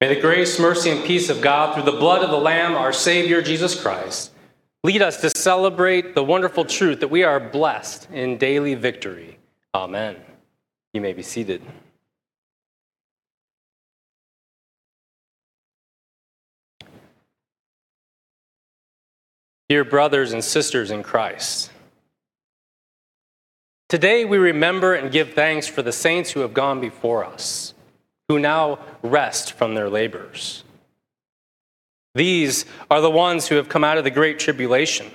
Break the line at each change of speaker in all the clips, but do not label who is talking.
May the grace, mercy, and peace of God through the blood of the Lamb, our Savior, Jesus Christ, lead us to celebrate the wonderful truth that we are blessed in daily victory. Amen. You may be seated. Dear brothers and sisters in Christ, today we remember and give thanks for the saints who have gone before us, who now rest from their labors. These are the ones who have come out of the great tribulation.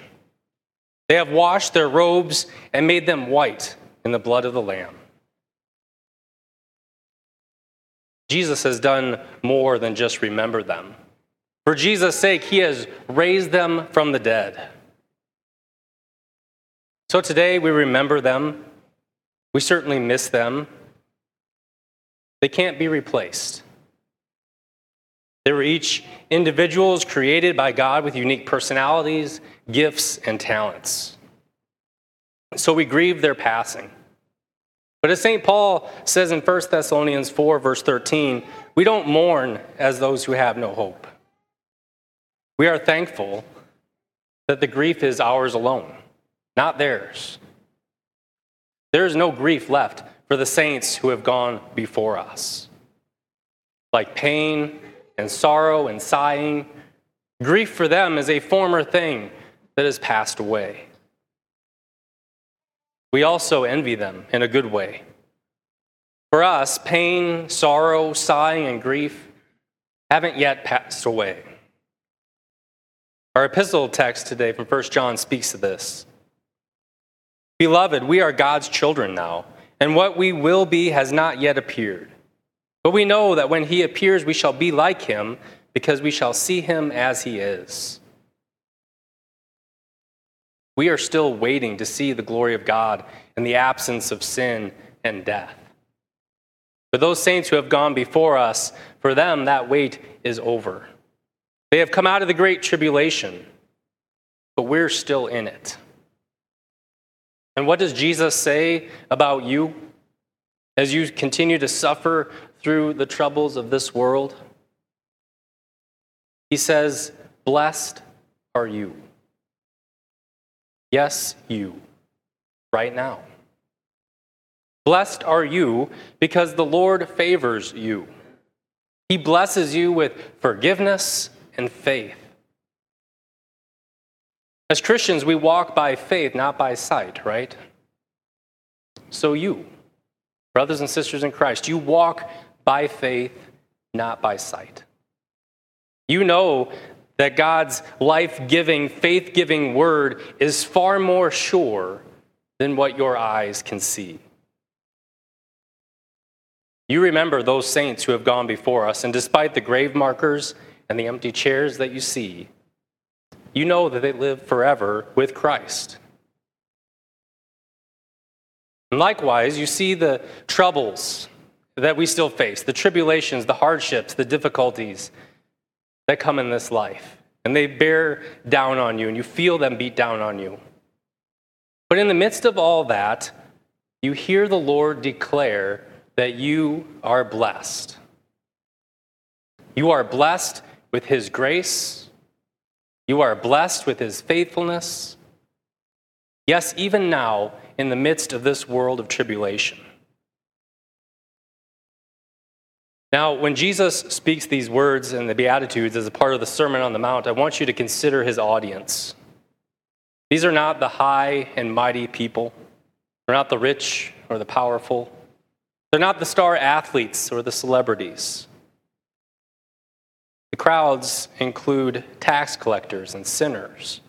They have washed their robes and made them white in the blood of the Lamb. Jesus has done more than just remember them. For Jesus' sake, he has raised them from the dead. So today we remember them. We certainly miss them. They can't be replaced. They were each individuals created by God with unique personalities, gifts, and talents. So we grieve their passing. But as St. Paul says in 1 Thessalonians 4, verse 13, we don't mourn as those who have no hope. We are thankful that the grief is ours alone, not theirs. There is no grief left for the saints who have gone before us. Like pain and sorrow and sighing, grief for them is a former thing that has passed away. We also envy them in a good way. For us, pain, sorrow, sighing, and grief haven't yet passed away. Our epistle text today from 1 John speaks to this. Beloved, we are God's children now, and what we will be has not yet appeared. But we know that when he appears, we shall be like him, because we shall see him as he is. We are still waiting to see the glory of God in the absence of sin and death. For those saints who have gone before us, for them that wait is over. They have come out of the great tribulation, but we're still in it. And what does Jesus say about you as you continue to suffer through the troubles of this world? He says, Blessed are you. Yes, you, right now. Blessed are you because the Lord favors you. He blesses you with forgiveness and faith. As Christians, we walk by faith, not by sight, right? So you, brothers and sisters in Christ, you walk by faith, not by sight. You know that God's life giving, faith giving word is far more sure than what your eyes can see. You remember those saints who have gone before us, and despite the grave markers and the empty chairs that you see, you know that they live forever with Christ. And likewise, you see the troubles that we still face, the tribulations, the hardships, the difficulties that come in this life. And they bear down on you, and you feel them beat down on you. But in the midst of all that, you hear the Lord declare that you are blessed. You are blessed with His grace. You are blessed with His faithfulness. Yes, even now, in the midst of this world of tribulation. Now, when Jesus speaks these words in the Beatitudes as a part of the Sermon on the Mount, I want you to consider his audience. These are not the high and mighty people, they're not the rich or the powerful, they're not the star athletes or the celebrities. The crowds include tax collectors and sinners,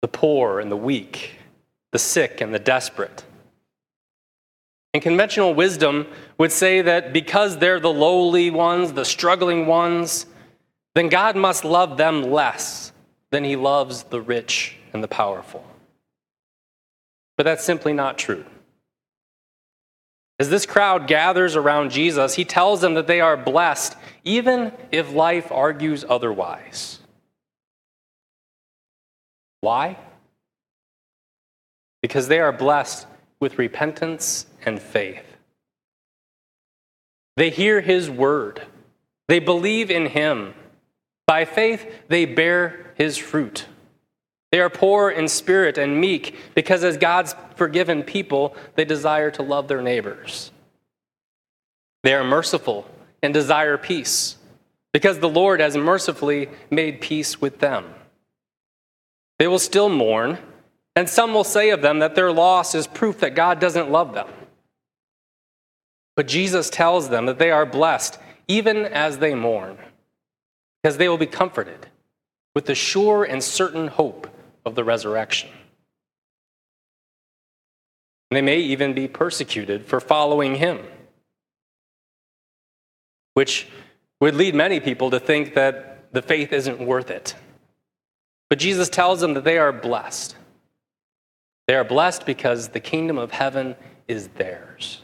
the poor and the weak, the sick and the desperate. And conventional wisdom would say that because they're the lowly ones, the struggling ones, then God must love them less than he loves the rich and the powerful. But that's simply not true. As this crowd gathers around Jesus, he tells them that they are blessed, even if life argues otherwise. Why? Because they are blessed with repentance and faith. They hear his word, They believe in him. By faith, they bear his fruit. They are poor in spirit and meek because, as God's forgiven people, they desire to love their neighbors. They are merciful and desire peace because the Lord has mercifully made peace with them. They will still mourn, and some will say of them that their loss is proof that God doesn't love them. But Jesus tells them that they are blessed even as they mourn, because they will be comforted with the sure and certain hope of the resurrection. They may even be persecuted for following him, which would lead many people to think that the faith isn't worth it. But Jesus tells them that they are blessed. They are blessed because the kingdom of heaven is theirs.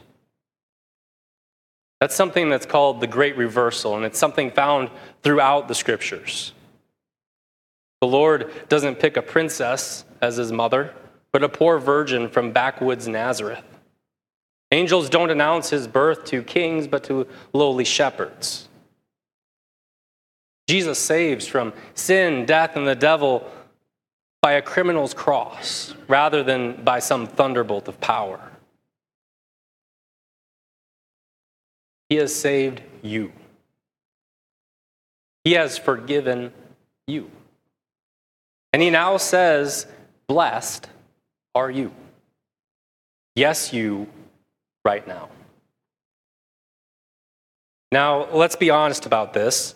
That's something that's called the great reversal, and it's something found throughout the scriptures. The Lord doesn't pick a princess as his mother, but a poor virgin from backwoods Nazareth. Angels don't announce his birth to kings, but to lowly shepherds. Jesus saves from sin, death, and the devil by a criminal's cross rather than by some thunderbolt of power. He has saved you. He has forgiven you. And he now says, Blessed are you. Yes, you, right now. Now, let's be honest about this.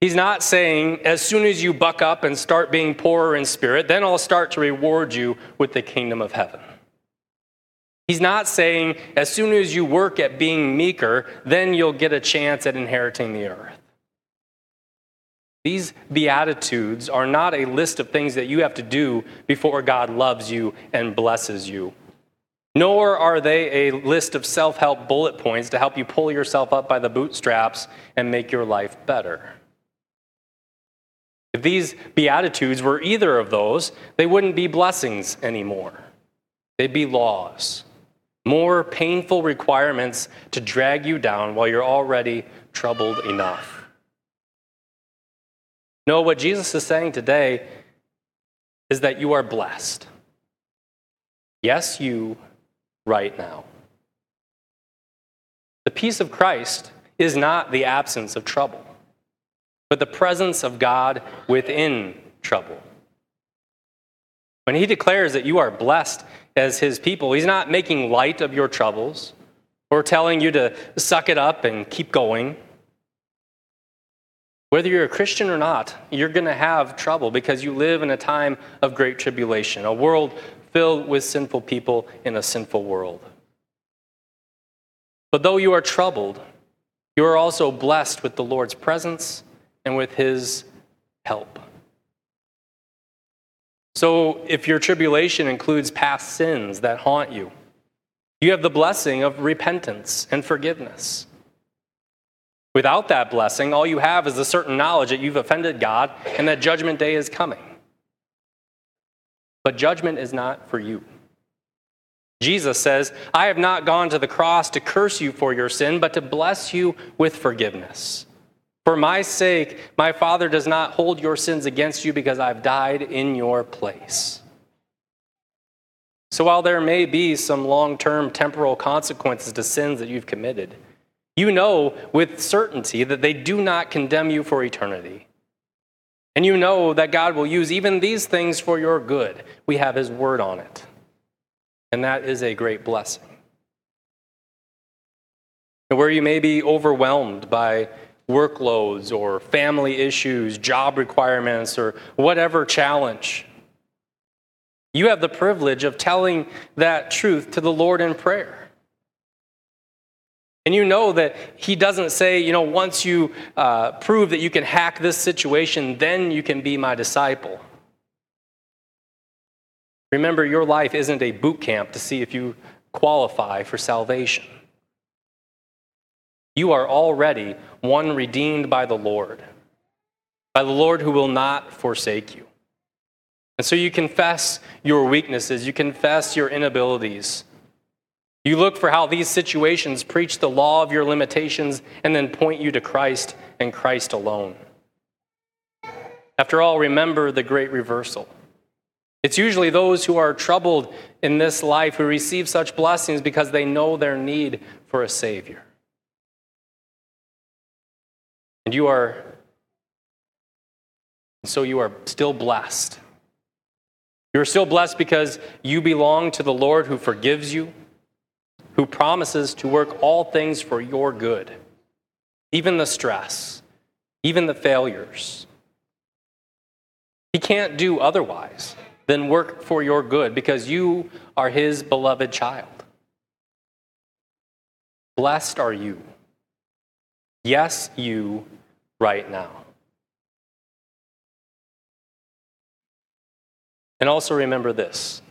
He's not saying, as soon as you buck up and start being poorer in spirit, then I'll start to reward you with the kingdom of heaven. He's not saying, as soon as you work at being meeker, then you'll get a chance at inheriting the earth. These Beatitudes are not a list of things that you have to do before God loves you and blesses you. Nor are they a list of self help bullet points to help you pull yourself up by the bootstraps and make your life better. If these Beatitudes were either of those, they wouldn't be blessings anymore. They'd be laws, more painful requirements to drag you down while you're already troubled enough. No, what Jesus is saying today is that you are blessed. Yes, you, right now. The peace of Christ is not the absence of trouble, but the presence of God within trouble. When he declares that you are blessed as his people, he's not making light of your troubles or telling you to suck it up and keep going. Whether you're a Christian or not, you're going to have trouble because you live in a time of great tribulation, a world filled with sinful people in a sinful world. But though you are troubled, you are also blessed with the Lord's presence and with his help. So, if your tribulation includes past sins that haunt you, you have the blessing of repentance and forgiveness. Without that blessing, all you have is a certain knowledge that you've offended God and that judgment day is coming. But judgment is not for you. Jesus says, I have not gone to the cross to curse you for your sin, but to bless you with forgiveness. For my sake, my Father does not hold your sins against you because I've died in your place. So while there may be some long term temporal consequences to sins that you've committed, you know with certainty that they do not condemn you for eternity. And you know that God will use even these things for your good. We have His word on it. And that is a great blessing. And where you may be overwhelmed by workloads or family issues, job requirements, or whatever challenge, you have the privilege of telling that truth to the Lord in prayer. And you know that he doesn't say, you know, once you uh, prove that you can hack this situation, then you can be my disciple. Remember, your life isn't a boot camp to see if you qualify for salvation. You are already one redeemed by the Lord, by the Lord who will not forsake you. And so you confess your weaknesses, you confess your inabilities. You look for how these situations preach the law of your limitations and then point you to Christ and Christ alone. After all, remember the great reversal. It's usually those who are troubled in this life who receive such blessings because they know their need for a Savior. And you are, and so you are still blessed. You are still blessed because you belong to the Lord who forgives you, who promises to work all things for your good, even the stress, even the failures. He can't do otherwise than work for your good because you are his beloved child. Blessed are you. Yes, you right now. And also remember this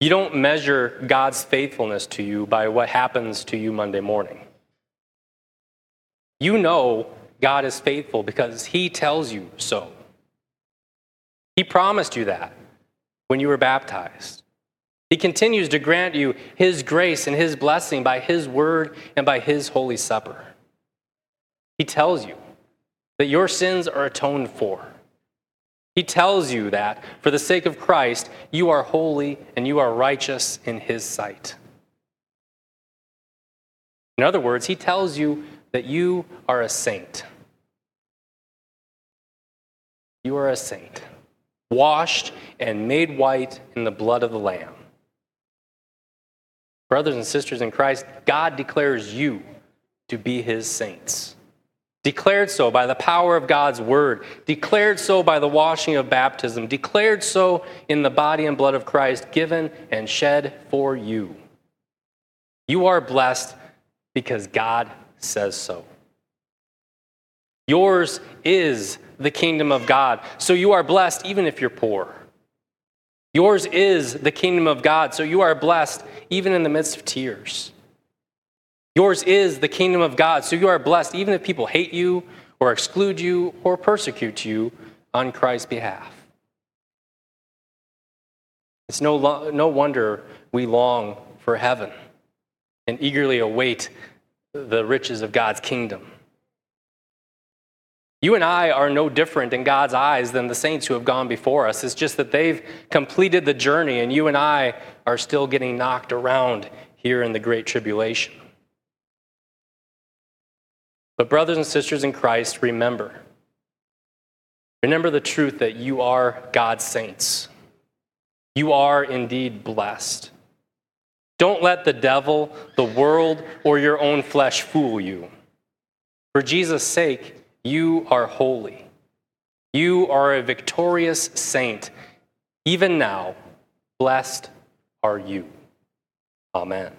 you don't measure God's faithfulness to you by what happens to you Monday morning. You know God is faithful because He tells you so. He promised you that when you were baptized. He continues to grant you His grace and His blessing by His word and by His holy supper. He tells you that your sins are atoned for. He tells you that for the sake of Christ, you are holy and you are righteous in His sight. In other words, He tells you that you are a saint. You are a saint, washed and made white in the blood of the Lamb. Brothers and sisters in Christ, God declares you to be His saints declared so by the power of God's word, declared so by the washing of baptism, declared so in the body and blood of Christ, given and shed for you. You are blessed because God says so. Yours is the kingdom of God, so you are blessed even if you're poor. Yours is the kingdom of God, so you are blessed even in the midst of tears. Yours is the kingdom of God, so you are blessed even if people hate you or exclude you or persecute you on Christ's behalf. It's no, no wonder we long for heaven and eagerly await the riches of God's kingdom. You and I are no different in God's eyes than the saints who have gone before us. It's just that they've completed the journey, and you and I are still getting knocked around here in the Great Tribulation. But, brothers and sisters in Christ, remember. Remember the truth that you are God's saints. You are indeed blessed. Don't let the devil, the world, or your own flesh fool you. For Jesus' sake, you are holy. You are a victorious saint. Even now, blessed are you. Amen.